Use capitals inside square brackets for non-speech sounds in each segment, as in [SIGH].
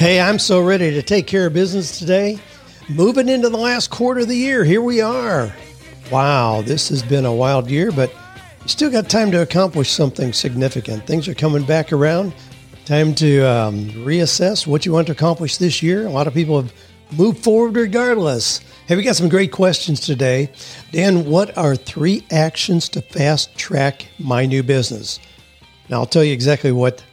Hey, I'm so ready to take care of business today. Moving into the last quarter of the year, here we are. Wow, this has been a wild year, but you still got time to accomplish something significant. Things are coming back around. Time to um, reassess what you want to accomplish this year. A lot of people have moved forward regardless. Hey, we got some great questions today. Dan, what are three actions to fast track my new business? Now, I'll tell you exactly what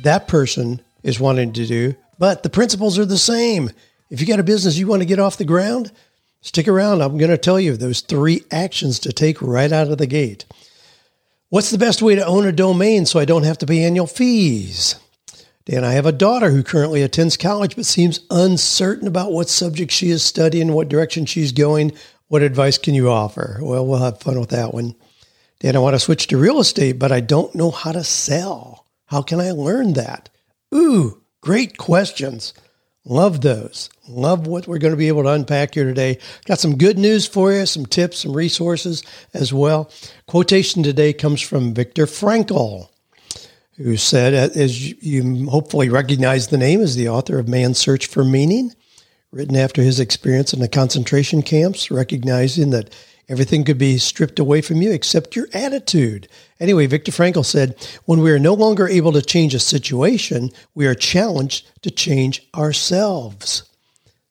that person is wanting to do but the principles are the same. If you got a business you want to get off the ground, stick around. I'm going to tell you those three actions to take right out of the gate. What's the best way to own a domain so I don't have to pay annual fees? Dan, I have a daughter who currently attends college but seems uncertain about what subject she is studying, what direction she's going. What advice can you offer? Well, we'll have fun with that one. Dan, I want to switch to real estate, but I don't know how to sell. How can I learn that? Ooh, Great questions. Love those. Love what we're going to be able to unpack here today. Got some good news for you, some tips, some resources as well. Quotation today comes from Viktor Frankl, who said, as you hopefully recognize the name, is the author of Man's Search for Meaning, written after his experience in the concentration camps, recognizing that Everything could be stripped away from you except your attitude. Anyway, Viktor Frankl said, when we are no longer able to change a situation, we are challenged to change ourselves.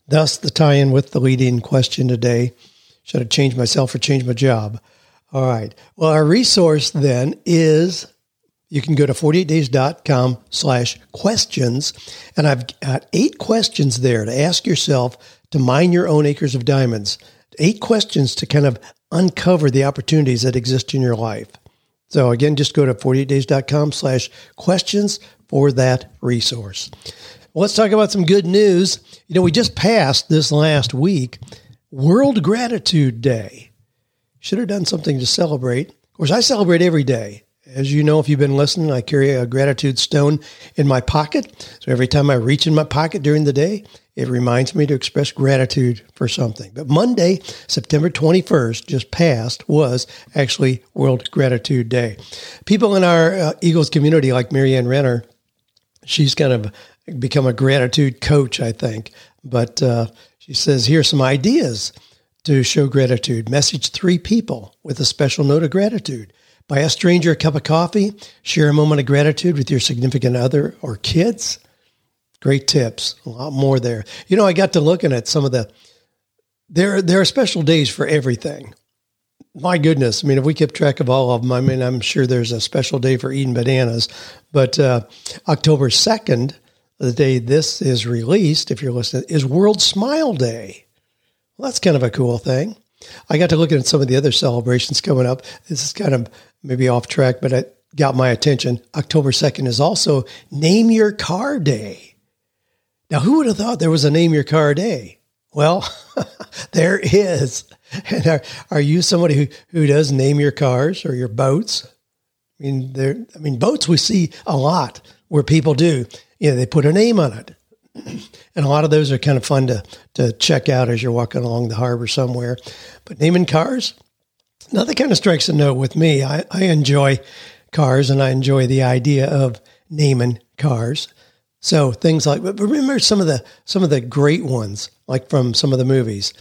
Thus, the tie in with the leading question today should I change myself or change my job? All right. Well, our resource then is you can go to 48days.com slash questions. And I've got eight questions there to ask yourself to mine your own acres of diamonds eight questions to kind of uncover the opportunities that exist in your life. So again, just go to 48days.com slash questions for that resource. Let's talk about some good news. You know, we just passed this last week World Gratitude Day. Should have done something to celebrate. Of course, I celebrate every day. As you know, if you've been listening, I carry a gratitude stone in my pocket. So every time I reach in my pocket during the day, it reminds me to express gratitude for something. But Monday, September 21st, just passed, was actually World Gratitude Day. People in our uh, Eagles community, like Marianne Renner, she's kind of become a gratitude coach, I think. But uh, she says, here's some ideas to show gratitude. Message three people with a special note of gratitude. Buy a stranger a cup of coffee. Share a moment of gratitude with your significant other or kids Great tips. A lot more there. You know, I got to looking at some of the there there are special days for everything. My goodness. I mean, if we kept track of all of them, I mean, I'm sure there's a special day for eating bananas. But uh, October 2nd, the day this is released, if you're listening, is World Smile Day. Well, that's kind of a cool thing. I got to look at some of the other celebrations coming up. This is kind of maybe off track, but it got my attention. October 2nd is also Name Your Car Day. Now, who would have thought there was a name your car day? Well, [LAUGHS] there is. And are, are you somebody who, who does name your cars or your boats? I mean, there. I mean, boats we see a lot where people do. You know, they put a name on it, and a lot of those are kind of fun to to check out as you're walking along the harbor somewhere. But naming cars, nothing kind of strikes a note with me. I, I enjoy cars, and I enjoy the idea of naming cars. So things like, but remember some of the some of the great ones, like from some of the movies,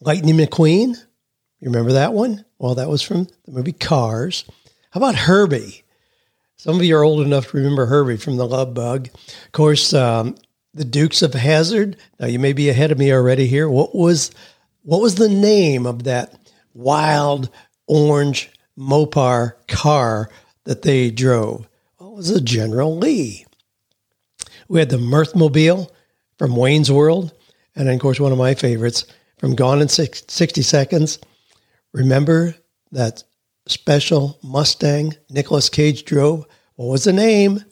Lightning McQueen. You remember that one? Well, that was from the movie Cars. How about Herbie? Some of you are old enough to remember Herbie from The Love Bug. Of course, um, the Dukes of Hazzard. Now you may be ahead of me already here. What was what was the name of that wild orange Mopar car that they drove? Well, it was a General Lee. We had the Mirthmobile from Wayne's World. And then, of course, one of my favorites from Gone in 60 Seconds. Remember that special Mustang Nicolas Cage drove? What was the name?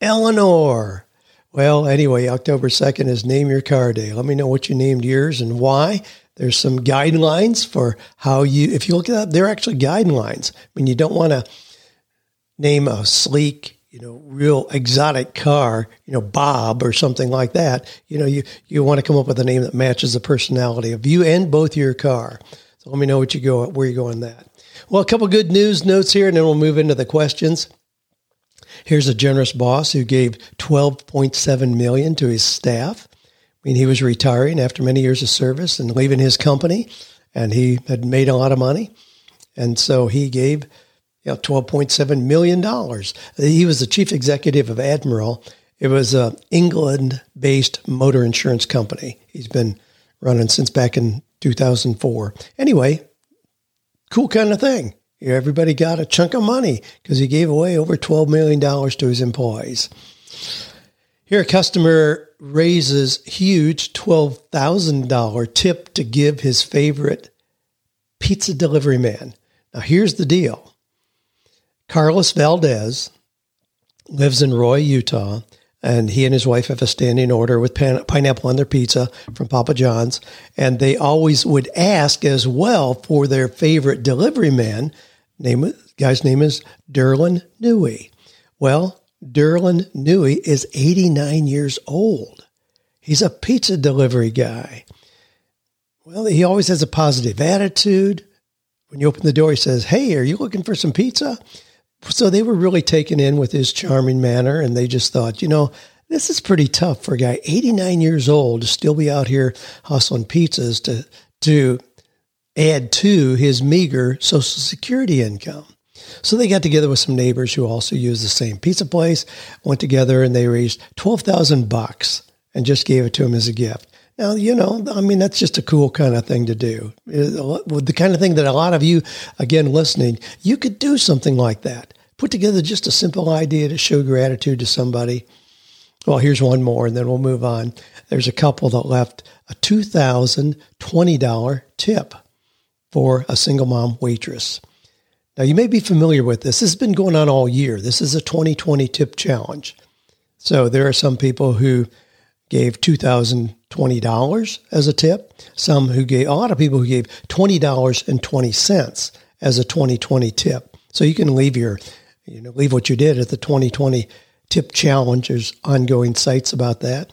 Eleanor. Well, anyway, October 2nd is Name Your Car Day. Let me know what you named yours and why. There's some guidelines for how you, if you look at that, they're actually guidelines. I mean, you don't want to name a sleek, you know, real exotic car, you know, Bob or something like that. You know, you, you want to come up with a name that matches the personality of you and both your car. So let me know what you go, where you go on that. Well, a couple good news notes here, and then we'll move into the questions. Here's a generous boss who gave 12.7 million to his staff. I mean, he was retiring after many years of service and leaving his company, and he had made a lot of money, and so he gave you know, $12.7 million. He was the chief executive of Admiral. It was an England-based motor insurance company. He's been running since back in 2004. Anyway, cool kind of thing. Everybody got a chunk of money because he gave away over $12 million to his employees. Here, a customer raises huge $12,000 tip to give his favorite pizza delivery man. Now, here's the deal Carlos Valdez lives in Roy, Utah, and he and his wife have a standing order with pineapple on their pizza from Papa John's. And they always would ask as well for their favorite delivery man Name guy's name is Derlin Newey. Well, Derlin Newey is 89 years old. He's a pizza delivery guy. Well, he always has a positive attitude. When you open the door, he says, Hey, are you looking for some pizza? So they were really taken in with his charming manner, and they just thought, you know, this is pretty tough for a guy 89 years old to still be out here hustling pizzas to to add to his meager Social Security income. So they got together with some neighbors who also used the same pizza place, went together and they raised 12,000 bucks and just gave it to him as a gift. Now, you know, I mean, that's just a cool kind of thing to do. The kind of thing that a lot of you, again, listening, you could do something like that. Put together just a simple idea to show gratitude to somebody. Well, here's one more and then we'll move on. There's a couple that left a $2,020 tip for a single mom waitress. Now, you may be familiar with this. This has been going on all year. This is a 2020 tip challenge. So there are some people who gave $2,020 as a tip, some who gave, a lot of people who gave $20.20 as a 2020 tip. So you can leave your, you know, leave what you did at the 2020 tip challenge. There's ongoing sites about that.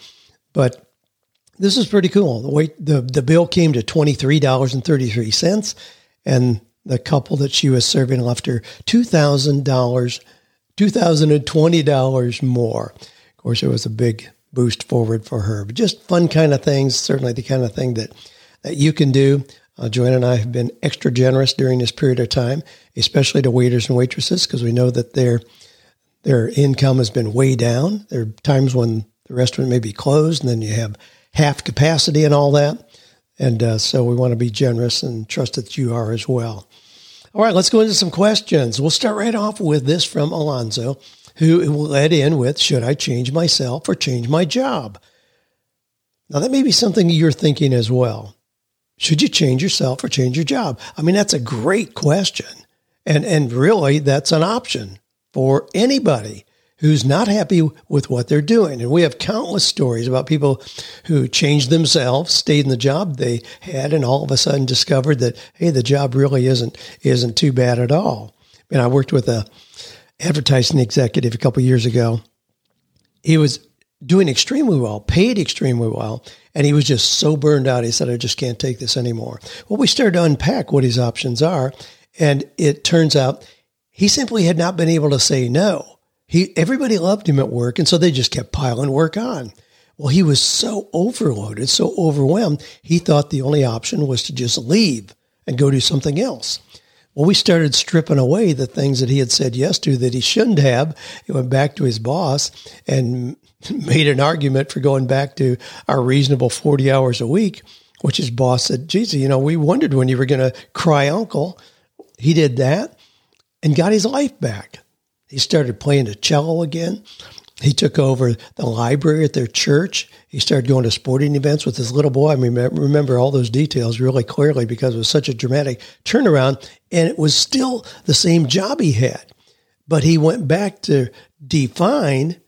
But this is pretty cool. The wait, the, the bill came to $23.33 and the couple that she was serving left her $2,000, $2,020 more. Of course, it was a big boost forward for her, but just fun kind of things. Certainly the kind of thing that, that you can do. Uh, Joanne and I have been extra generous during this period of time, especially to waiters and waitresses, because we know that their their income has been way down. There are times when the restaurant may be closed, and then you have half capacity and all that. And uh, so we want to be generous and trust that you are as well. All right, let's go into some questions. We'll start right off with this from Alonzo, who led in with Should I change myself or change my job? Now, that may be something you're thinking as well. Should you change yourself or change your job? I mean, that's a great question. And, and really, that's an option for anybody who's not happy with what they're doing. And we have countless stories about people who changed themselves, stayed in the job they had, and all of a sudden discovered that, hey, the job really isn't, isn't too bad at all. And I worked with a advertising executive a couple years ago. He was doing extremely well, paid extremely well, and he was just so burned out. He said, I just can't take this anymore. Well, we started to unpack what his options are. And it turns out he simply had not been able to say no. He everybody loved him at work, and so they just kept piling work on. Well, he was so overloaded, so overwhelmed, he thought the only option was to just leave and go do something else. Well, we started stripping away the things that he had said yes to that he shouldn't have. He went back to his boss and [LAUGHS] made an argument for going back to our reasonable 40 hours a week, which his boss said, geez, you know, we wondered when you were going to cry uncle. He did that and got his life back. He started playing the cello again. He took over the library at their church. He started going to sporting events with his little boy. I mean, remember all those details really clearly because it was such a dramatic turnaround. And it was still the same job he had. But he went back to define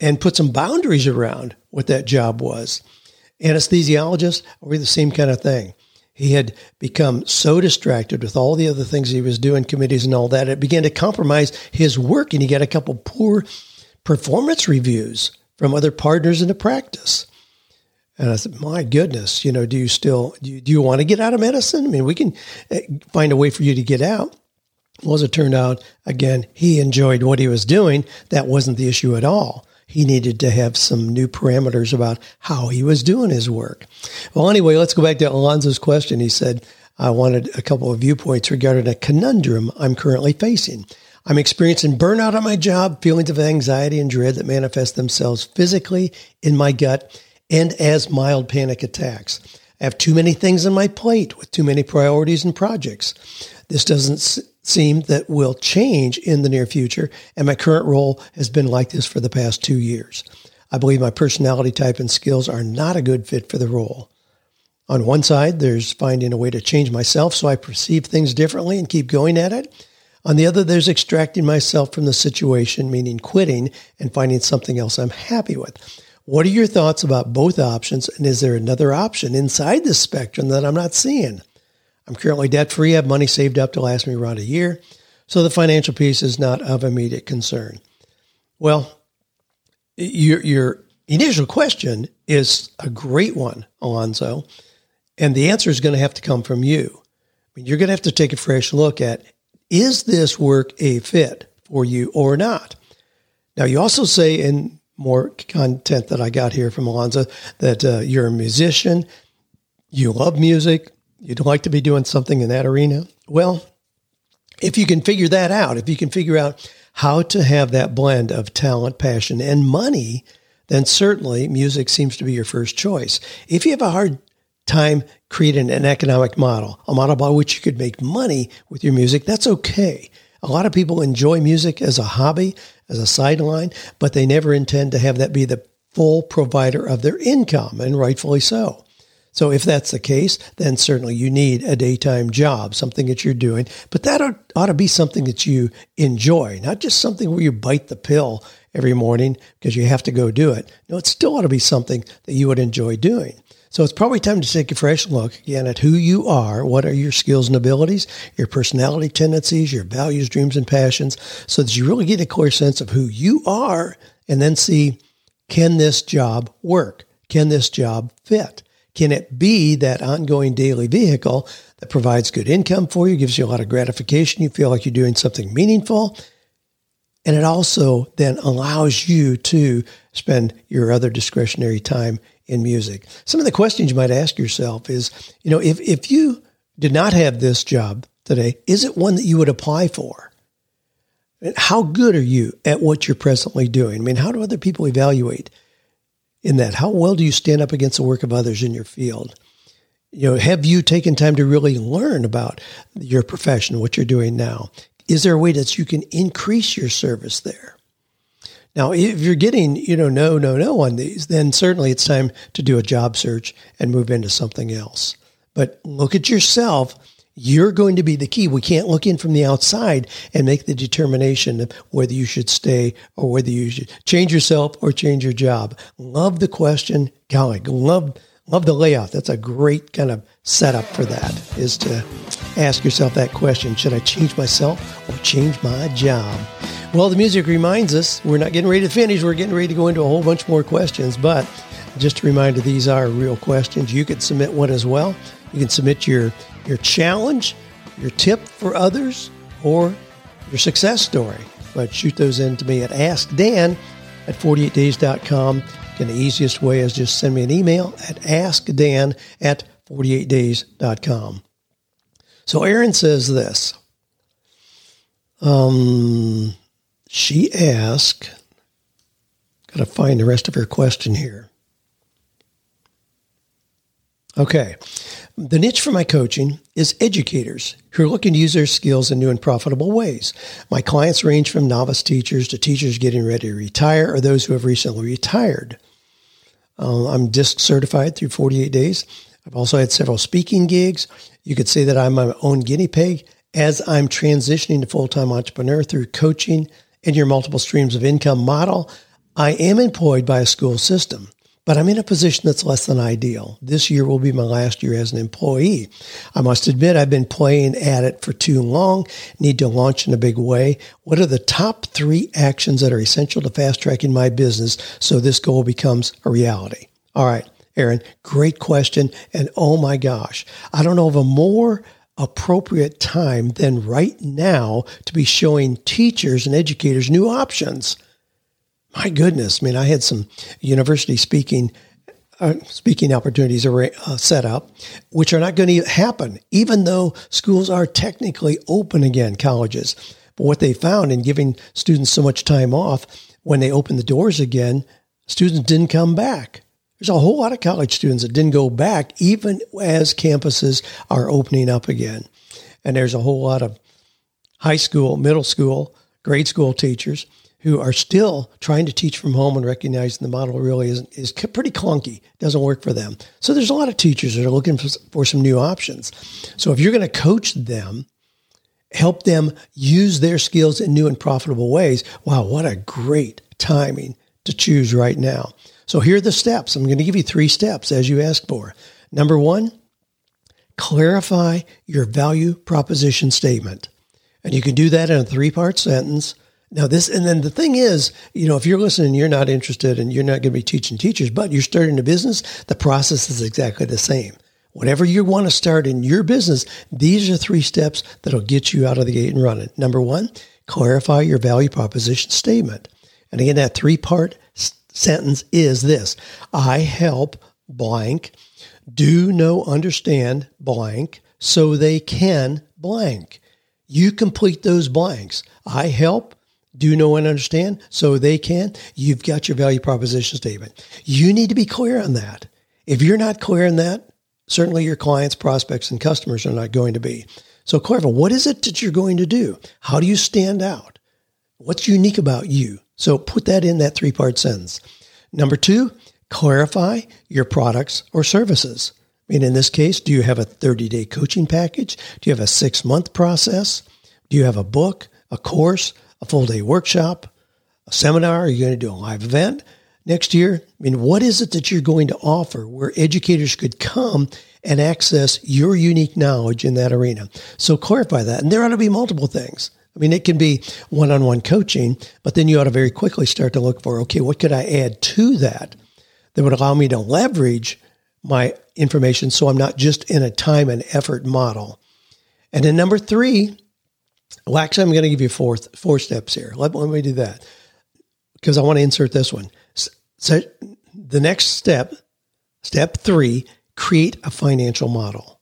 and put some boundaries around what that job was. Anesthesiologists were the same kind of thing. He had become so distracted with all the other things he was doing, committees and all that, it began to compromise his work, and he got a couple poor performance reviews from other partners in the practice. And I said, my goodness, you know, do you still, do you, do you want to get out of medicine? I mean, we can eh, find a way for you to get out. Well, as it turned out, again, he enjoyed what he was doing. That wasn't the issue at all. He needed to have some new parameters about how he was doing his work. Well, anyway, let's go back to Alonzo's question. He said, I wanted a couple of viewpoints regarding a conundrum I'm currently facing. I'm experiencing burnout on my job, feelings of anxiety and dread that manifest themselves physically in my gut and as mild panic attacks. I have too many things on my plate with too many priorities and projects. This doesn't seem that will change in the near future, and my current role has been like this for the past two years. I believe my personality type and skills are not a good fit for the role. On one side, there's finding a way to change myself so I perceive things differently and keep going at it. On the other, there's extracting myself from the situation, meaning quitting and finding something else I'm happy with. What are your thoughts about both options? And is there another option inside this spectrum that I'm not seeing? I'm currently debt free. Have money saved up to last me around a year. So the financial piece is not of immediate concern. Well, your, your initial question is a great one, Alonzo. And the answer is going to have to come from you. I mean, you're going to have to take a fresh look at is this work a fit for you or not? Now, you also say in more content that I got here from Alonzo that uh, you're a musician, you love music, you'd like to be doing something in that arena. Well, if you can figure that out, if you can figure out how to have that blend of talent, passion, and money, then certainly music seems to be your first choice. If you have a hard time creating an economic model, a model by which you could make money with your music, that's okay. A lot of people enjoy music as a hobby, as a sideline, but they never intend to have that be the full provider of their income, and rightfully so. So if that's the case, then certainly you need a daytime job, something that you're doing, but that ought, to be something that you enjoy, not just something where you bite the pill every morning because you have to go do it. No, it still ought to be something that you would enjoy doing. So it's probably time to take a fresh look again at who you are. What are your skills and abilities, your personality tendencies, your values, dreams, and passions, so that you really get a clear sense of who you are and then see, can this job work? Can this job fit? Can it be that ongoing daily vehicle that provides good income for you, gives you a lot of gratification? You feel like you're doing something meaningful. And it also then allows you to spend your other discretionary time in music. Some of the questions you might ask yourself is, you know, if, if you did not have this job today, is it one that you would apply for? How good are you at what you're presently doing? I mean, how do other people evaluate in that? How well do you stand up against the work of others in your field? You know, have you taken time to really learn about your profession, what you're doing now? Is there a way that you can increase your service there? Now, if you're getting, you know, no, no, no on these, then certainly it's time to do a job search and move into something else. But look at yourself. You're going to be the key. We can't look in from the outside and make the determination of whether you should stay or whether you should change yourself or change your job. Love the question. Golly, love, love the layout. That's a great kind of setup for that is to ask yourself that question. Should I change myself or change my job? Well, the music reminds us we're not getting ready to finish. We're getting ready to go into a whole bunch more questions. But just a reminder, these are real questions. You could submit one as well. You can submit your, your challenge, your tip for others, or your success story. But shoot those in to me at askdan at 48days.com. And the easiest way is just send me an email at askdan at 48days.com. So Aaron says this. Um, she asked, got to find the rest of her question here. Okay. The niche for my coaching is educators who are looking to use their skills in new and profitable ways. My clients range from novice teachers to teachers getting ready to retire or those who have recently retired. Uh, I'm DISC certified through 48 days. I've also had several speaking gigs. You could say that I'm my own guinea pig as I'm transitioning to full time entrepreneur through coaching and your multiple streams of income model, I am employed by a school system, but I'm in a position that's less than ideal. This year will be my last year as an employee. I must admit I've been playing at it for too long, need to launch in a big way. What are the top three actions that are essential to fast tracking my business so this goal becomes a reality? All right, Aaron, great question. And oh my gosh, I don't know of a more appropriate time than right now to be showing teachers and educators new options. My goodness, I mean, I had some university speaking uh, speaking opportunities are uh, set up, which are not going to happen, even though schools are technically open again, colleges. But what they found in giving students so much time off, when they opened the doors again, students didn't come back. There's a whole lot of college students that didn't go back, even as campuses are opening up again. And there's a whole lot of high school, middle school, grade school teachers who are still trying to teach from home and recognizing the model really is, is pretty clunky, doesn't work for them. So there's a lot of teachers that are looking for, for some new options. So if you're going to coach them, help them use their skills in new and profitable ways, wow, what a great timing to choose right now. So here are the steps. I'm going to give you three steps as you ask for. Number one, clarify your value proposition statement. And you can do that in a three part sentence now this, and then the thing is, you know, if you're listening, you're not interested and you're not going to be teaching teachers, but you're starting a business, the process is exactly the same. Whatever you want to start in your business, these are three steps that'll get you out of the gate and running. Number one, clarify your value proposition statement. And again, that three part s- sentence is this. I help blank do know understand blank so they can blank. You complete those blanks. I help do know and understand so they can, you've got your value proposition statement. You need to be clear on that. If you're not clear on that, certainly your clients, prospects, and customers are not going to be. So clarify what is it that you're going to do? How do you stand out? What's unique about you? So put that in that three part sentence. Number two, clarify your products or services. I mean, in this case, do you have a 30 day coaching package? Do you have a six month process? Do you have a book, a course, a full day workshop, a seminar? Are you going to do a live event next year? I mean, what is it that you're going to offer where educators could come and access your unique knowledge in that arena? So clarify that. And there ought to be multiple things. I mean, it can be one on one coaching, but then you ought to very quickly start to look for, okay, what could I add to that that would allow me to leverage my information so I'm not just in a time and effort model? And then number three, well, actually, I'm going to give you four four steps here. Let, let me do that because I want to insert this one. So the next step, step three, create a financial model.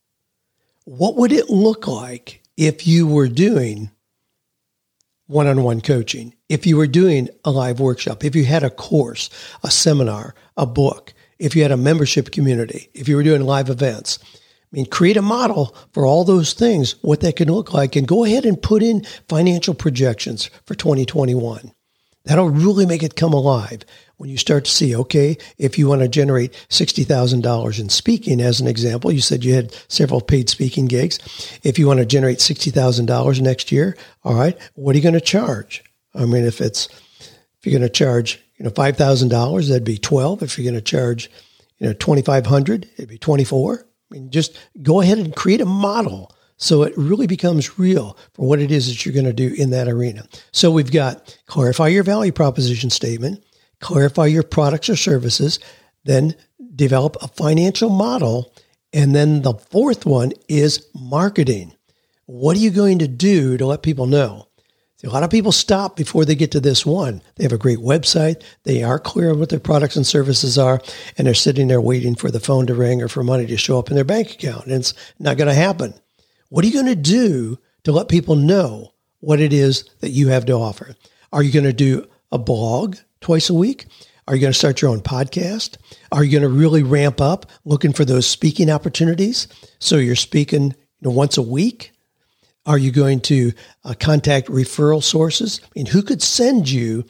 What would it look like if you were doing one-on-one coaching? If you were doing a live workshop, if you had a course, a seminar, a book, if you had a membership community, if you were doing live events, I mean, create a model for all those things, what that can look like, and go ahead and put in financial projections for 2021. That'll really make it come alive when you start to see, okay, if you want to generate $60,000 in speaking, as an example, you said you had several paid speaking gigs. If you want to generate $60,000 next year, all right, what are you going to charge? I mean, if it's, if you're going to charge, you know, $5,000, that'd be 12. If you're going to charge, you know, 2,500, it'd be 24. Mean, just go ahead and create a model so it really becomes real for what it is that you're going to do in that arena. So we've got clarify your value proposition statement, clarify your products or services, then develop a financial model. And then the fourth one is marketing. What are you going to do to let people know? A lot of people stop before they get to this one. They have a great website. They are clear on what their products and services are, and they're sitting there waiting for the phone to ring or for money to show up in their bank account. And it's not going to happen. What are you going to do to let people know what it is that you have to offer? Are you going to do a blog twice a week? Are you going to start your own podcast? Are you going to really ramp up looking for those speaking opportunities? So you're speaking you know, once a week are you going to uh, contact referral sources? I mean, who could send you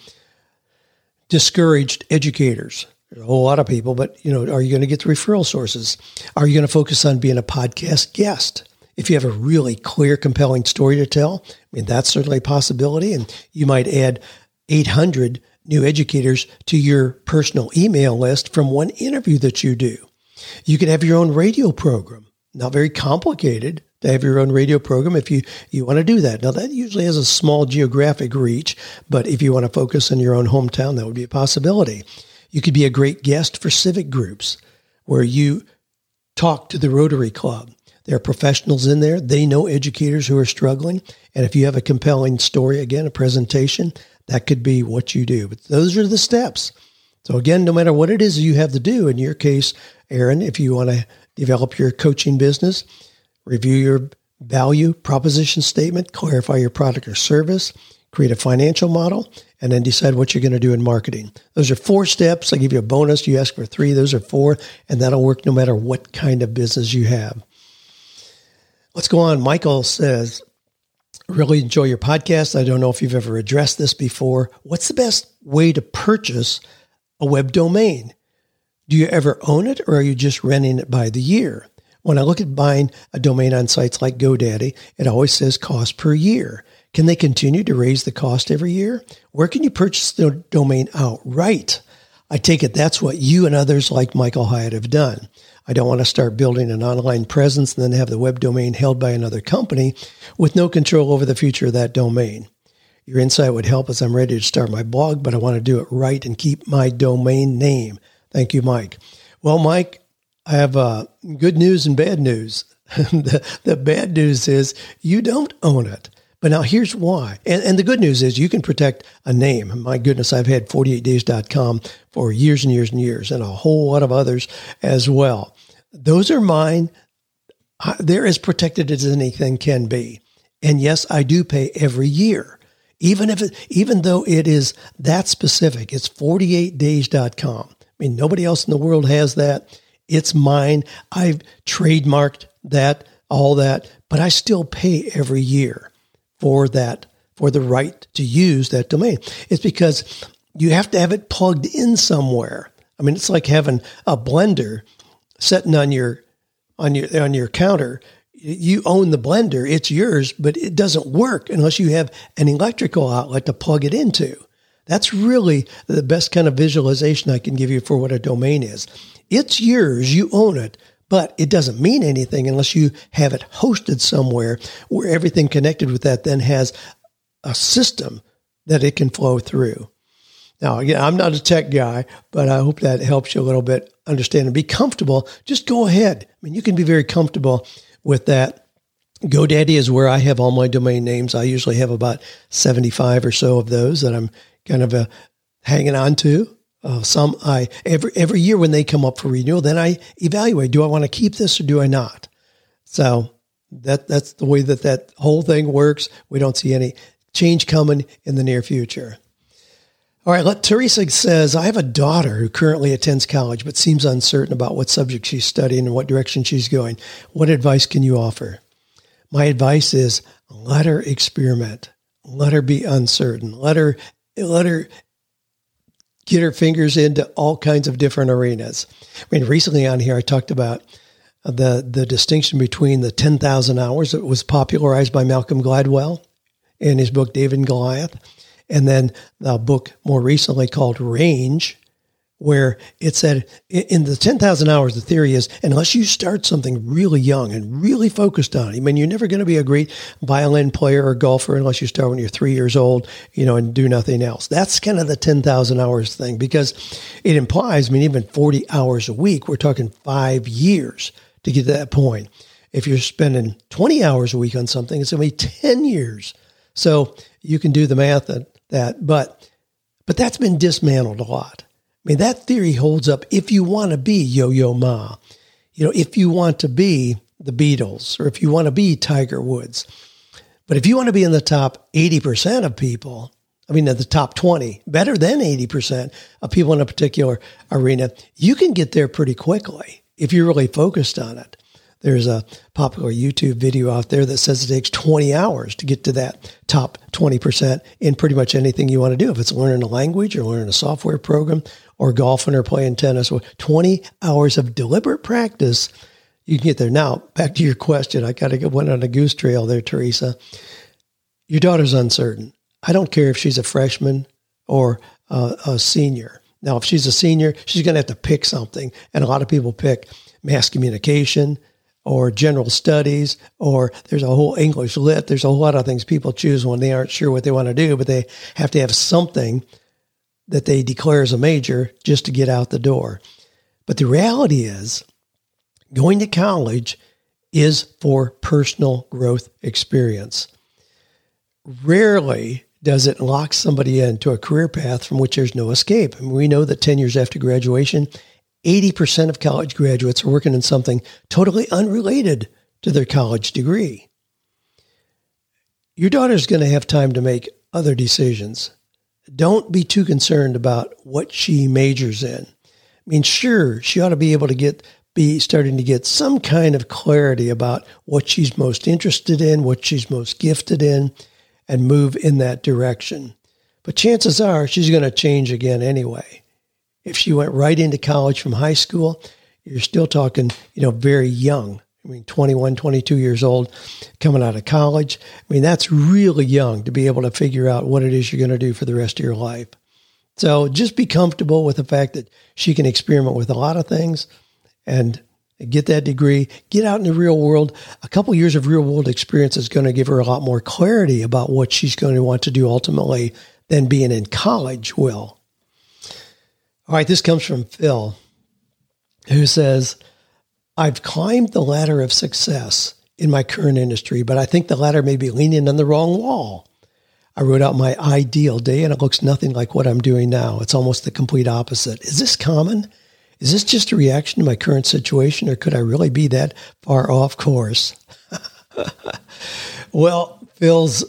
discouraged educators? There's a whole lot of people, but you know, are you going to get the referral sources? Are you going to focus on being a podcast guest? If you have a really clear, compelling story to tell, I mean, that's certainly a possibility. And you might add 800 new educators to your personal email list from one interview that you do. You can have your own radio program. Not very complicated to have your own radio program if you, you want to do that. Now, that usually has a small geographic reach, but if you want to focus in your own hometown, that would be a possibility. You could be a great guest for civic groups where you talk to the Rotary Club. There are professionals in there. They know educators who are struggling. And if you have a compelling story, again, a presentation, that could be what you do. But those are the steps. So again, no matter what it is you have to do, in your case, Aaron, if you want to develop your coaching business, review your value proposition statement, clarify your product or service, create a financial model, and then decide what you're going to do in marketing. Those are four steps. I give you a bonus. You ask for three. Those are four, and that'll work no matter what kind of business you have. Let's go on. Michael says, really enjoy your podcast. I don't know if you've ever addressed this before. What's the best way to purchase a web domain? Do you ever own it or are you just renting it by the year? When I look at buying a domain on sites like GoDaddy, it always says cost per year. Can they continue to raise the cost every year? Where can you purchase the domain outright? I take it that's what you and others like Michael Hyatt have done. I don't want to start building an online presence and then have the web domain held by another company with no control over the future of that domain. Your insight would help as I'm ready to start my blog, but I want to do it right and keep my domain name. Thank you, Mike. Well, Mike, I have uh, good news and bad news. [LAUGHS] the, the bad news is you don't own it. But now here's why. And, and the good news is you can protect a name. My goodness, I've had 48days.com for years and years and years and a whole lot of others as well. Those are mine. They're as protected as anything can be. And yes, I do pay every year. Even if it, even though it is that specific, it's 48days.com. I mean, nobody else in the world has that. It's mine. I've trademarked that, all that, but I still pay every year for that, for the right to use that domain. It's because you have to have it plugged in somewhere. I mean, it's like having a blender sitting on your on your on your counter. You own the blender; it's yours, but it doesn't work unless you have an electrical outlet to plug it into. That's really the best kind of visualization I can give you for what a domain is. It's yours; you own it, but it doesn't mean anything unless you have it hosted somewhere where everything connected with that then has a system that it can flow through. Now, again, I'm not a tech guy, but I hope that helps you a little bit understand and be comfortable. Just go ahead. I mean, you can be very comfortable with that. GoDaddy is where I have all my domain names. I usually have about 75 or so of those that I'm kind of uh, hanging on to. Uh, some I every every year when they come up for renewal, then I evaluate: do I want to keep this or do I not? So that that's the way that that whole thing works. We don't see any change coming in the near future. All right, let Teresa says, I have a daughter who currently attends college but seems uncertain about what subject she's studying and what direction she's going. What advice can you offer? My advice is let her experiment. Let her be uncertain. Let her let her get her fingers into all kinds of different arenas. I mean, recently on here, I talked about the the distinction between the 10,000 hours that was popularized by Malcolm Gladwell in his book David and Goliath, and then the book more recently called Range, where it said in the 10,000 hours, the theory is unless you start something really young and really focused on it, I mean, you're never going to be a great violin player or golfer unless you start when you're three years old, you know, and do nothing else. That's kind of the 10,000 hours thing because it implies, I mean, even 40 hours a week, we're talking five years to get to that point. If you're spending 20 hours a week on something, it's going to be 10 years. So you can do the math at that, but, but that's been dismantled a lot. I mean, that theory holds up if you want to be Yo Yo Ma. You know, if you want to be the Beatles or if you want to be Tiger Woods. But if you want to be in the top 80% of people, I mean, in the top 20, better than 80% of people in a particular arena, you can get there pretty quickly if you're really focused on it. There's a popular YouTube video out there that says it takes 20 hours to get to that top 20% in pretty much anything you want to do. If it's learning a language or learning a software program or golfing or playing tennis, 20 hours of deliberate practice, you can get there. Now, back to your question. I kind of one on a goose trail there, Teresa. Your daughter's uncertain. I don't care if she's a freshman or uh, a senior. Now, if she's a senior, she's going to have to pick something. And a lot of people pick mass communication or general studies, or there's a whole English lit. There's a whole lot of things people choose when they aren't sure what they want to do, but they have to have something that they declare as a major just to get out the door. But the reality is, going to college is for personal growth experience. Rarely does it lock somebody into a career path from which there's no escape. I mean, we know that 10 years after graduation, 80% of college graduates are working in something totally unrelated to their college degree. Your daughter's going to have time to make other decisions. Don't be too concerned about what she majors in. I mean, sure, she ought to be able to get be starting to get some kind of clarity about what she's most interested in, what she's most gifted in, and move in that direction. But chances are she's going to change again anyway. If she went right into college from high school, you're still talking, you know, very young. I mean, 21, 22 years old, coming out of college. I mean, that's really young to be able to figure out what it is you're going to do for the rest of your life. So just be comfortable with the fact that she can experiment with a lot of things and get that degree, get out in the real world. A couple years of real world experience is going to give her a lot more clarity about what she's going to want to do ultimately than being in college will. All right, this comes from Phil, who says, I've climbed the ladder of success in my current industry, but I think the ladder may be leaning on the wrong wall. I wrote out my ideal day and it looks nothing like what I'm doing now. It's almost the complete opposite. Is this common? Is this just a reaction to my current situation or could I really be that far off course? [LAUGHS] well, Phil's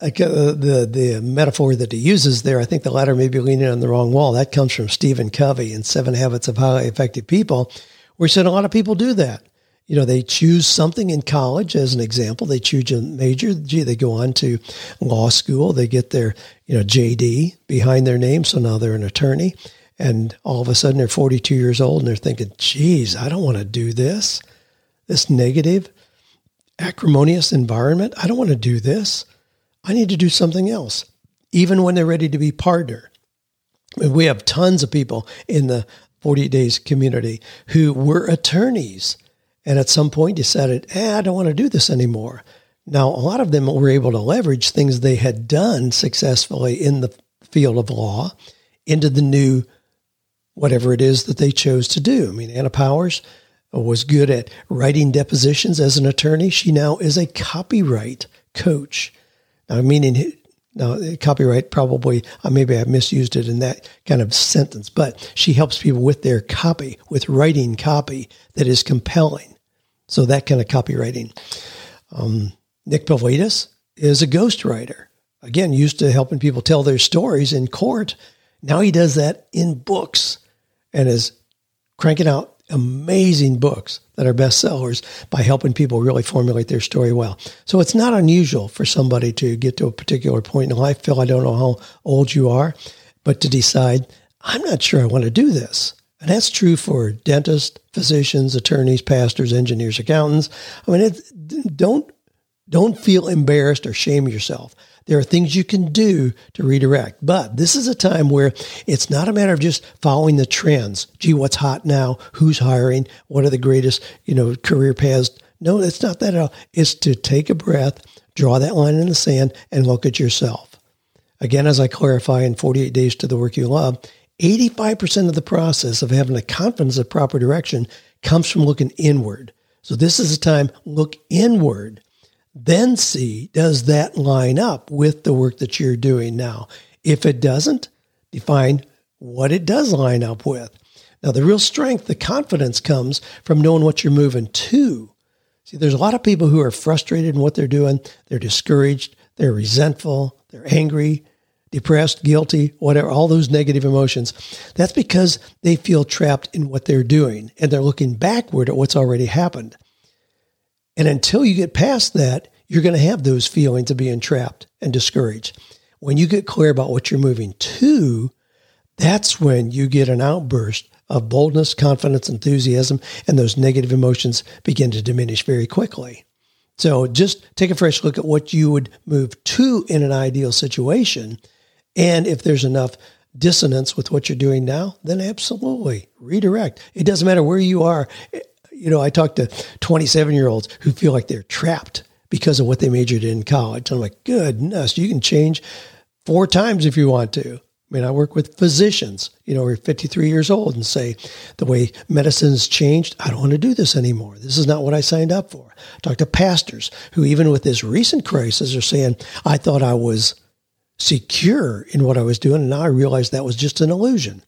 uh, the the metaphor that he uses there, I think the ladder may be leaning on the wrong wall. That comes from Stephen Covey in Seven Habits of Highly Effective People, he said a lot of people do that. You know, they choose something in college, as an example. They choose a major. Gee, they go on to law school. They get their, you know, JD behind their name. So now they're an attorney. And all of a sudden they're 42 years old and they're thinking, geez, I don't want to do this. This negative, acrimonious environment. I don't want to do this. I need to do something else, even when they're ready to be partner. We have tons of people in the 48 Days community who were attorneys and at some point decided, eh, I don't want to do this anymore. Now, a lot of them were able to leverage things they had done successfully in the field of law into the new whatever it is that they chose to do. I mean, Anna Powers was good at writing depositions as an attorney. She now is a copyright coach. Now, meaning, now copyright probably, uh, maybe I misused it in that kind of sentence, but she helps people with their copy, with writing copy that is compelling. So that kind of copywriting. Um, Nick Politis is a ghostwriter. Again, used to helping people tell their stories in court. Now he does that in books and is cranking out amazing books that are bestsellers by helping people really formulate their story well. So it's not unusual for somebody to get to a particular point in life. Phil, I don't know how old you are, but to decide, I'm not sure I want to do this. And that's true for dentists, physicians, attorneys, pastors, engineers, accountants. I mean, don't don't feel embarrassed or shame yourself. There are things you can do to redirect. But this is a time where it's not a matter of just following the trends. Gee, what's hot now? Who's hiring? What are the greatest, you know, career paths? No, it's not that at all. It's to take a breath, draw that line in the sand, and look at yourself. Again, as I clarify in 48 Days to the Work You Love, 85% of the process of having a confidence of proper direction comes from looking inward. So this is a time, look inward then see does that line up with the work that you're doing now? If it doesn't, define what it does line up with. Now, the real strength, the confidence comes from knowing what you're moving to. See, there's a lot of people who are frustrated in what they're doing. They're discouraged. They're resentful. They're angry, depressed, guilty, whatever, all those negative emotions. That's because they feel trapped in what they're doing and they're looking backward at what's already happened. And until you get past that, you're going to have those feelings of being trapped and discouraged. When you get clear about what you're moving to, that's when you get an outburst of boldness, confidence, enthusiasm, and those negative emotions begin to diminish very quickly. So just take a fresh look at what you would move to in an ideal situation. And if there's enough dissonance with what you're doing now, then absolutely redirect. It doesn't matter where you are. You know, I talk to 27 year olds who feel like they're trapped because of what they majored in college. I'm like, goodness, you can change four times if you want to. I mean, I work with physicians, you know, who are 53 years old and say, the way medicine's changed, I don't want to do this anymore. This is not what I signed up for. I talk to pastors who, even with this recent crisis, are saying, I thought I was secure in what I was doing. And now I realize that was just an illusion.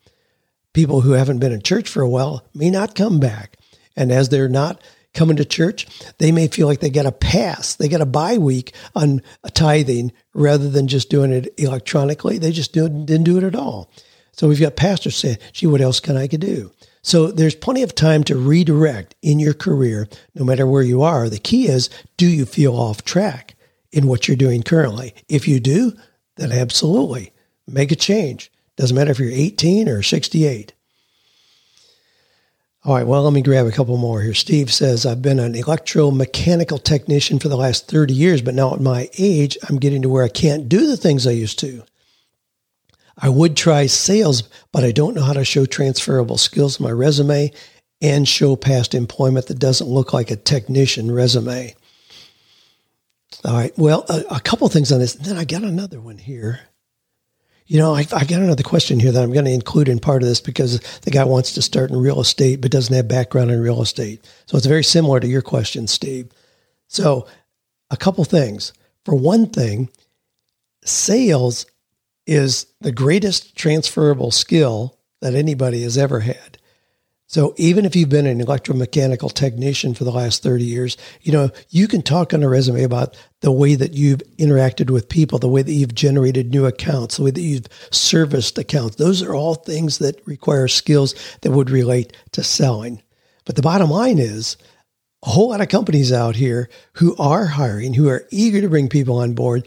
People who haven't been in church for a while may not come back. And as they're not coming to church, they may feel like they got a pass. They got a bye week on tithing rather than just doing it electronically. They just didn't do it at all. So we've got pastors saying, gee, what else can I do? So there's plenty of time to redirect in your career, no matter where you are. The key is, do you feel off track in what you're doing currently? If you do, then absolutely make a change. Doesn't matter if you're 18 or 68. All right, well, let me grab a couple more here. Steve says, I've been an electromechanical technician for the last 30 years, but now at my age, I'm getting to where I can't do the things I used to. I would try sales, but I don't know how to show transferable skills in my resume and show past employment that doesn't look like a technician resume. All right, well, a, a couple things on this. Then I got another one here. You know, I, I got another question here that I'm going to include in part of this because the guy wants to start in real estate but doesn't have background in real estate. So it's very similar to your question, Steve. So, a couple things. For one thing, sales is the greatest transferable skill that anybody has ever had. So even if you've been an electromechanical technician for the last 30 years, you know, you can talk on a resume about the way that you've interacted with people, the way that you've generated new accounts, the way that you've serviced accounts. Those are all things that require skills that would relate to selling. But the bottom line is a whole lot of companies out here who are hiring, who are eager to bring people on board,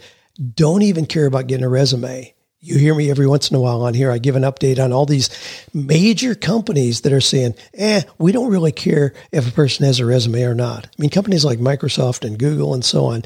don't even care about getting a resume you hear me every once in a while on here. I give an update on all these major companies that are saying, eh, we don't really care if a person has a resume or not. I mean, companies like Microsoft and Google and so on,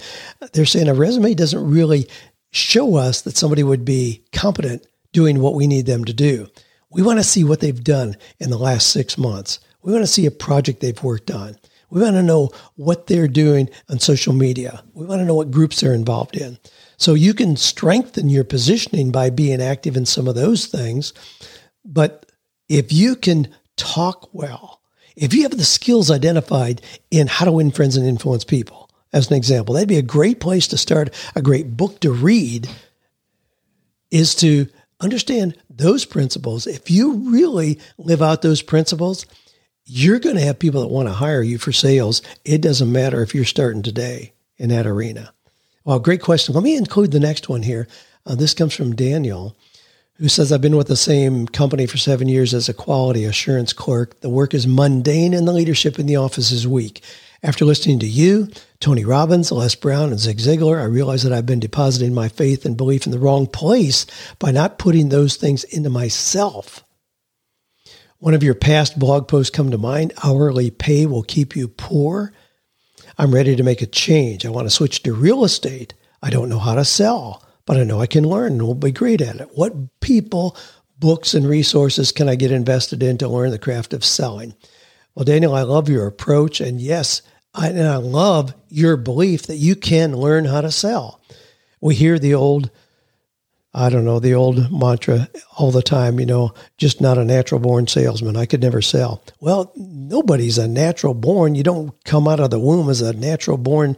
they're saying a resume doesn't really show us that somebody would be competent doing what we need them to do. We want to see what they've done in the last six months. We want to see a project they've worked on. We want to know what they're doing on social media. We want to know what groups they're involved in. So you can strengthen your positioning by being active in some of those things. But if you can talk well, if you have the skills identified in how to win friends and influence people, as an example, that'd be a great place to start, a great book to read is to understand those principles. If you really live out those principles, you're going to have people that want to hire you for sales. It doesn't matter if you're starting today in that arena. Well, great question. Let me include the next one here. Uh, this comes from Daniel, who says, I've been with the same company for seven years as a quality assurance clerk. The work is mundane and the leadership in the office is weak. After listening to you, Tony Robbins, Les Brown, and Zig Ziglar, I realize that I've been depositing my faith and belief in the wrong place by not putting those things into myself. One of your past blog posts come to mind. Hourly pay will keep you poor. I'm ready to make a change. I want to switch to real estate. I don't know how to sell, but I know I can learn and will be great at it. What people, books, and resources can I get invested in to learn the craft of selling? Well, Daniel, I love your approach. And yes, I, and I love your belief that you can learn how to sell. We hear the old I don't know, the old mantra all the time, you know, just not a natural born salesman. I could never sell. Well, nobody's a natural born. You don't come out of the womb as a natural born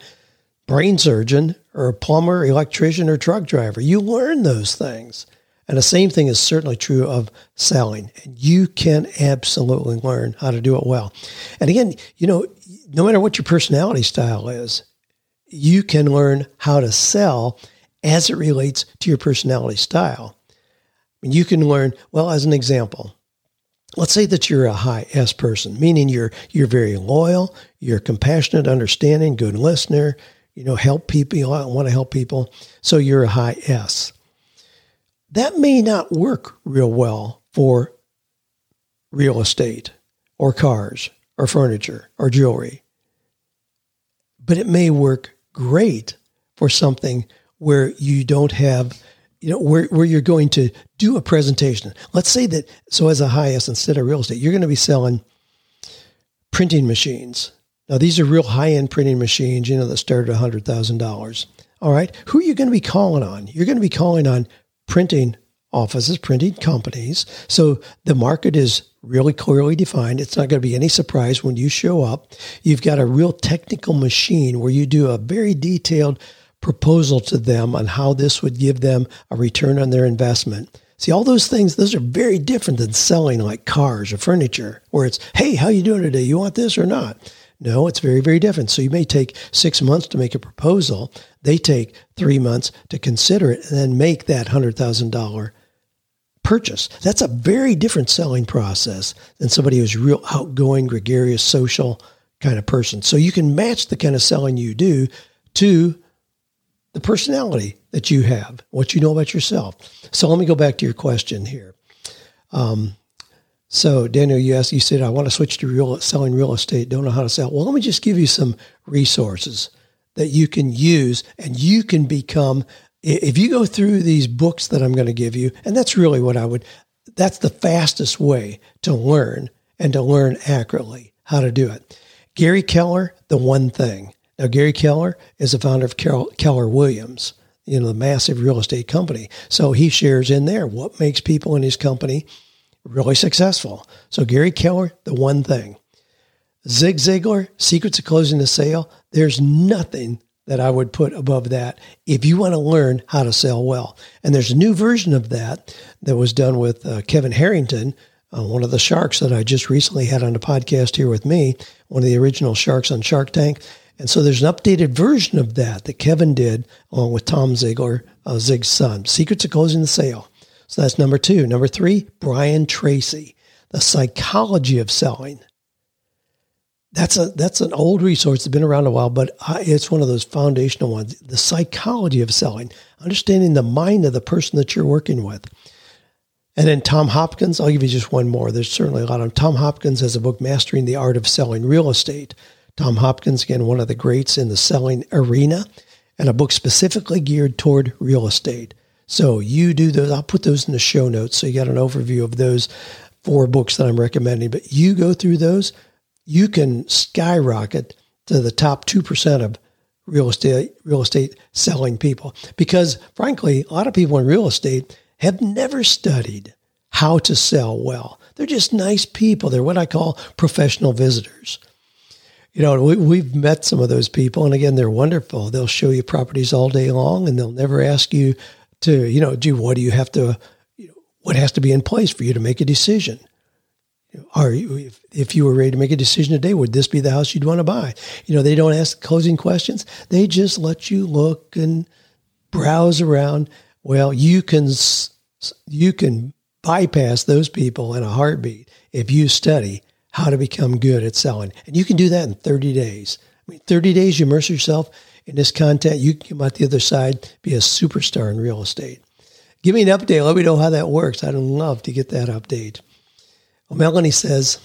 brain surgeon or a plumber, electrician, or truck driver. You learn those things. And the same thing is certainly true of selling. And you can absolutely learn how to do it well. And again, you know, no matter what your personality style is, you can learn how to sell as it relates to your personality style. Mean, you can learn, well, as an example, let's say that you're a high S person, meaning you're you're very loyal, you're compassionate, understanding, good listener, you know, help people, want to help people. So you're a high S. That may not work real well for real estate or cars or furniture or jewelry. But it may work great for something where you don't have you know, where, where you're going to do a presentation. Let's say that, so as a high S, instead of real estate, you're going to be selling printing machines. Now, these are real high end printing machines, you know, that start at $100,000. All right. Who are you going to be calling on? You're going to be calling on printing offices, printing companies. So the market is really clearly defined. It's not going to be any surprise when you show up. You've got a real technical machine where you do a very detailed proposal to them on how this would give them a return on their investment. See, all those things, those are very different than selling like cars or furniture, where it's, hey, how you doing today? You want this or not? No, it's very, very different. So you may take six months to make a proposal. They take three months to consider it and then make that $100,000 purchase. That's a very different selling process than somebody who's real outgoing, gregarious, social kind of person. So you can match the kind of selling you do to the personality that you have, what you know about yourself. So let me go back to your question here. Um, so Daniel, you asked, you said, I want to switch to real selling real estate. Don't know how to sell. Well, let me just give you some resources that you can use and you can become if you go through these books that I'm going to give you, and that's really what I would, that's the fastest way to learn and to learn accurately how to do it. Gary Keller, The One Thing. Now, Gary Keller is the founder of Keller Williams, you know, the massive real estate company. So he shares in there what makes people in his company really successful. So, Gary Keller, The One Thing. Zig Ziglar, Secrets of Closing the Sale. There's nothing that I would put above that if you want to learn how to sell well. And there's a new version of that that was done with uh, Kevin Harrington, uh, one of the sharks that I just recently had on the podcast here with me, one of the original sharks on Shark Tank. And so there's an updated version of that that Kevin did along with Tom Ziglar, uh, Zig's son, Secrets of Closing the Sale. So that's number two. Number three, Brian Tracy, The Psychology of Selling that's a that's an old resource. It's been around a while, but I, it's one of those foundational ones. The psychology of selling, understanding the mind of the person that you're working with. And then Tom Hopkins, I'll give you just one more. There's certainly a lot of them. Tom Hopkins has a book, Mastering the Art of Selling Real Estate. Tom Hopkins, again, one of the greats in the selling arena, and a book specifically geared toward real estate. So you do those. I'll put those in the show notes so you got an overview of those four books that I'm recommending. But you go through those you can skyrocket to the top 2% of real estate real estate selling people because frankly a lot of people in real estate have never studied how to sell well they're just nice people they're what i call professional visitors you know we, we've met some of those people and again they're wonderful they'll show you properties all day long and they'll never ask you to you know do what do you have to you know, what has to be in place for you to make a decision are you, if, if you were ready to make a decision today, would this be the house you'd want to buy? You know, they don't ask closing questions. They just let you look and browse around. Well, you can you can bypass those people in a heartbeat if you study how to become good at selling, and you can do that in 30 days. I mean, 30 days, you immerse yourself in this content. You can come out the other side, be a superstar in real estate. Give me an update. Let me know how that works. I'd love to get that update. Well, Melanie says,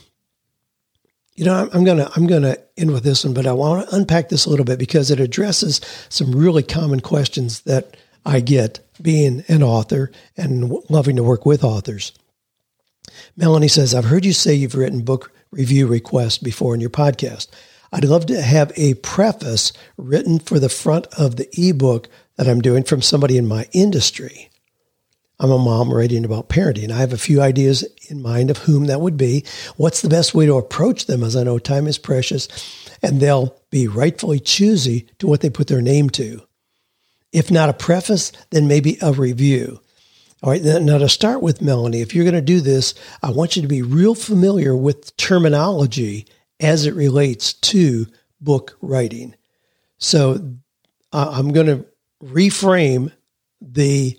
you know, I'm, I'm gonna I'm gonna end with this one, but I want to unpack this a little bit because it addresses some really common questions that I get being an author and loving to work with authors. Melanie says, I've heard you say you've written book review request before in your podcast. I'd love to have a preface written for the front of the ebook that I'm doing from somebody in my industry. I'm a mom writing about parenting. I have a few ideas in mind of whom that would be. What's the best way to approach them, as I know time is precious, and they'll be rightfully choosy to what they put their name to. If not a preface, then maybe a review. All right, now to start with, Melanie, if you're going to do this, I want you to be real familiar with terminology as it relates to book writing. So I'm going to reframe the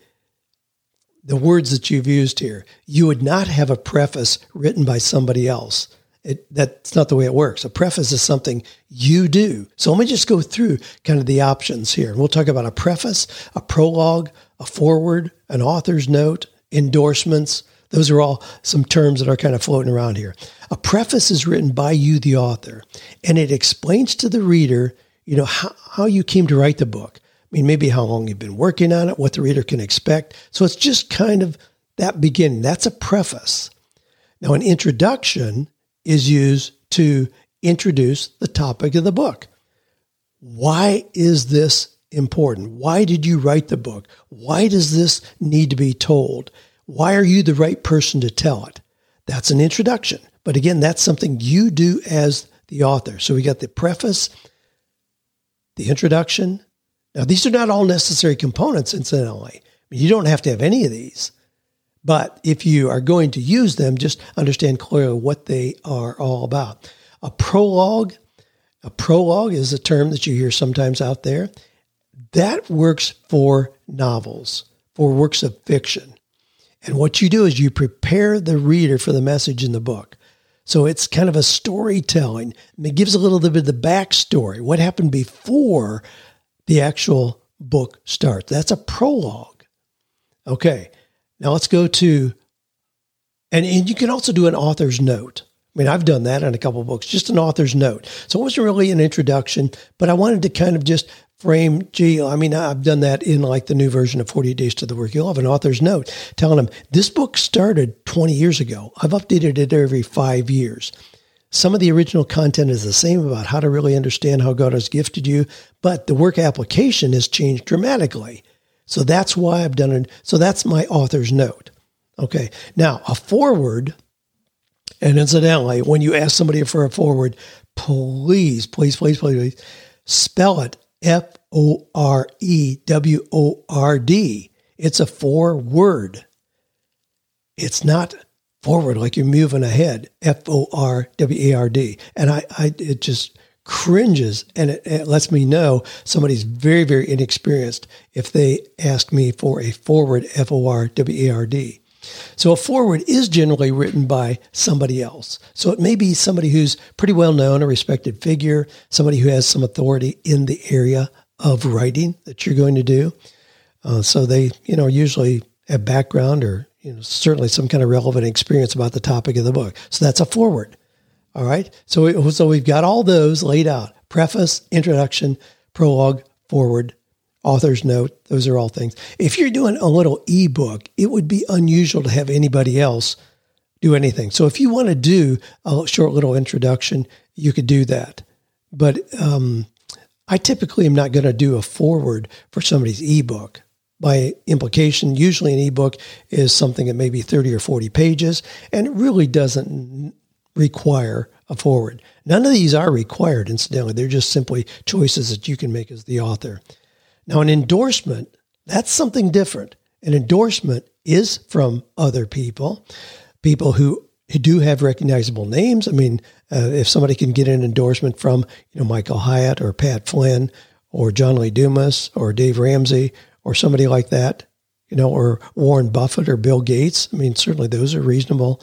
the words that you've used here. You would not have a preface written by somebody else. It, that's not the way it works. A preface is something you do. So let me just go through kind of the options here. We'll talk about a preface, a prologue, a foreword, an author's note, endorsements. Those are all some terms that are kind of floating around here. A preface is written by you, the author, and it explains to the reader, you know, how, how you came to write the book I mean, maybe how long you've been working on it, what the reader can expect. So it's just kind of that beginning. That's a preface. Now, an introduction is used to introduce the topic of the book. Why is this important? Why did you write the book? Why does this need to be told? Why are you the right person to tell it? That's an introduction. But again, that's something you do as the author. So we got the preface, the introduction. Now, these are not all necessary components, incidentally. I mean, you don't have to have any of these. But if you are going to use them, just understand clearly what they are all about. A prologue, a prologue is a term that you hear sometimes out there. That works for novels, for works of fiction. And what you do is you prepare the reader for the message in the book. So it's kind of a storytelling. It gives a little bit of the backstory, what happened before the actual book starts. That's a prologue. Okay, now let's go to, and, and you can also do an author's note. I mean, I've done that in a couple books, just an author's note. So it wasn't really an introduction, but I wanted to kind of just frame, gee, I mean, I've done that in like the new version of 48 Days to the Work. You'll have an author's note telling them this book started 20 years ago. I've updated it every five years. Some of the original content is the same about how to really understand how God has gifted you, but the work application has changed dramatically. So that's why I've done it. So that's my author's note. Okay. Now, a foreword, and incidentally, when you ask somebody for a foreword, please, please, please, please, spell it F O R E W O R D. It's a four word. It's not forward like you're moving ahead. F O R W A R D. And I, I, it just cringes and it, it, lets me know somebody's very, very inexperienced if they ask me for a forward F O R W A R D. So a foreword is generally written by somebody else. So it may be somebody who's pretty well known, a respected figure, somebody who has some authority in the area of writing that you're going to do. Uh, so they, you know, usually have background or you know certainly some kind of relevant experience about the topic of the book. So that's a foreword. All right. So we, so we've got all those laid out: preface, introduction, prologue, foreword, author's note. Those are all things. If you're doing a little ebook, it would be unusual to have anybody else do anything. So if you want to do a short little introduction, you could do that. But um, I typically am not going to do a foreword for somebody's ebook. By implication, usually an ebook is something that may be 30 or 40 pages, and it really doesn't require a foreword. None of these are required, incidentally. They're just simply choices that you can make as the author. Now, an endorsement, that's something different. An endorsement is from other people, people who, who do have recognizable names. I mean, uh, if somebody can get an endorsement from, you know, Michael Hyatt or Pat Flynn or John Lee Dumas or Dave Ramsey or somebody like that, you know, or Warren Buffett or Bill Gates. I mean, certainly those are reasonable.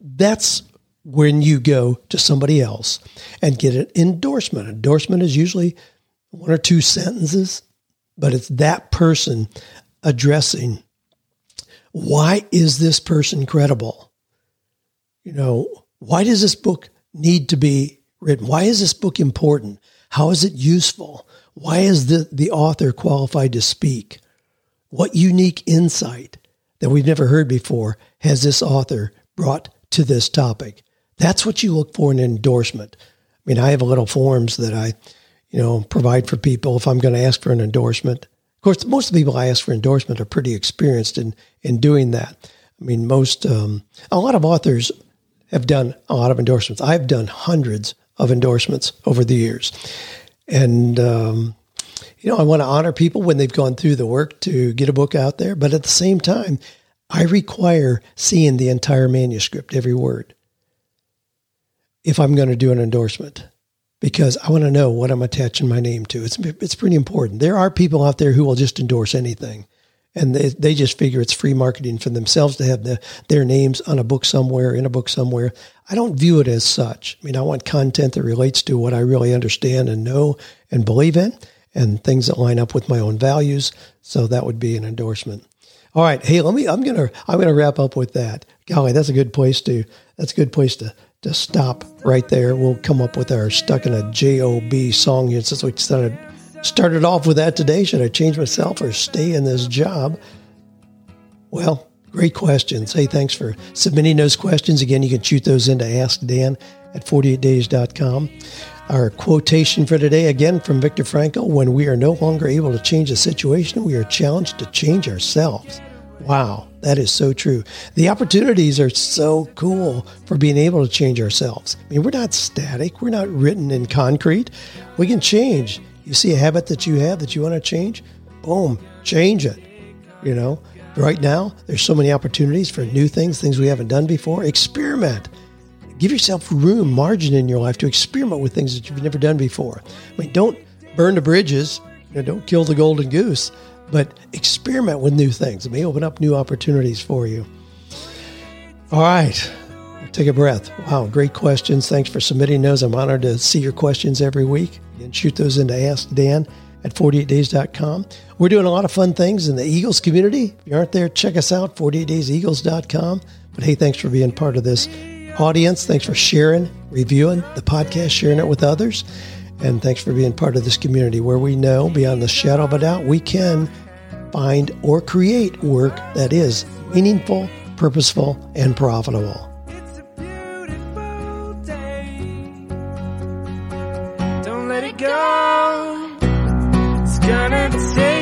That's when you go to somebody else and get an endorsement. Endorsement is usually one or two sentences but it's that person addressing why is this person credible? You know, why does this book need to be written? Why is this book important? How is it useful? Why is the, the author qualified to speak? What unique insight that we've never heard before has this author brought to this topic? That's what you look for in endorsement. I mean, I have a little forms that I you know, provide for people if I'm going to ask for an endorsement. Of course, most of the people I ask for endorsement are pretty experienced in in doing that. I mean, most um, a lot of authors have done a lot of endorsements. I've done hundreds of endorsements over the years, and um, you know, I want to honor people when they've gone through the work to get a book out there. But at the same time, I require seeing the entire manuscript, every word, if I'm going to do an endorsement because I want to know what I'm attaching my name to. It's it's pretty important. There are people out there who will just endorse anything, and they, they just figure it's free marketing for themselves to have the, their names on a book somewhere, in a book somewhere. I don't view it as such. I mean, I want content that relates to what I really understand and know and believe in, and things that line up with my own values. So that would be an endorsement. All right, hey, let me. I'm gonna I'm gonna wrap up with that. Golly, that's a good place to. That's a good place to to stop right there. We'll come up with our stuck in a job song here since we started Started off with that today. Should I change myself or stay in this job? Well, great questions. Hey, thanks for submitting those questions. Again, you can shoot those into Ask Dan at 48days.com. Our quotation for today, again from Viktor Frankl when we are no longer able to change a situation, we are challenged to change ourselves. Wow, that is so true. The opportunities are so cool for being able to change ourselves. I mean, we're not static, we're not written in concrete. We can change. You see a habit that you have that you want to change? Boom, change it. You know, right now, there's so many opportunities for new things, things we haven't done before. Experiment. Give yourself room, margin in your life to experiment with things that you've never done before. I mean, don't burn the bridges, you know, don't kill the golden goose, but experiment with new things. It may open up new opportunities for you. All right. Take a breath. Wow, great questions. Thanks for submitting those. I'm honored to see your questions every week. And shoot those into Ask Dan at 48days.com. We're doing a lot of fun things in the Eagles community. If you aren't there, check us out, 48dayseagles.com. But hey, thanks for being part of this audience. Thanks for sharing, reviewing the podcast, sharing it with others. And thanks for being part of this community where we know beyond the shadow of a doubt we can find or create work that is meaningful, purposeful, and profitable. It's gonna take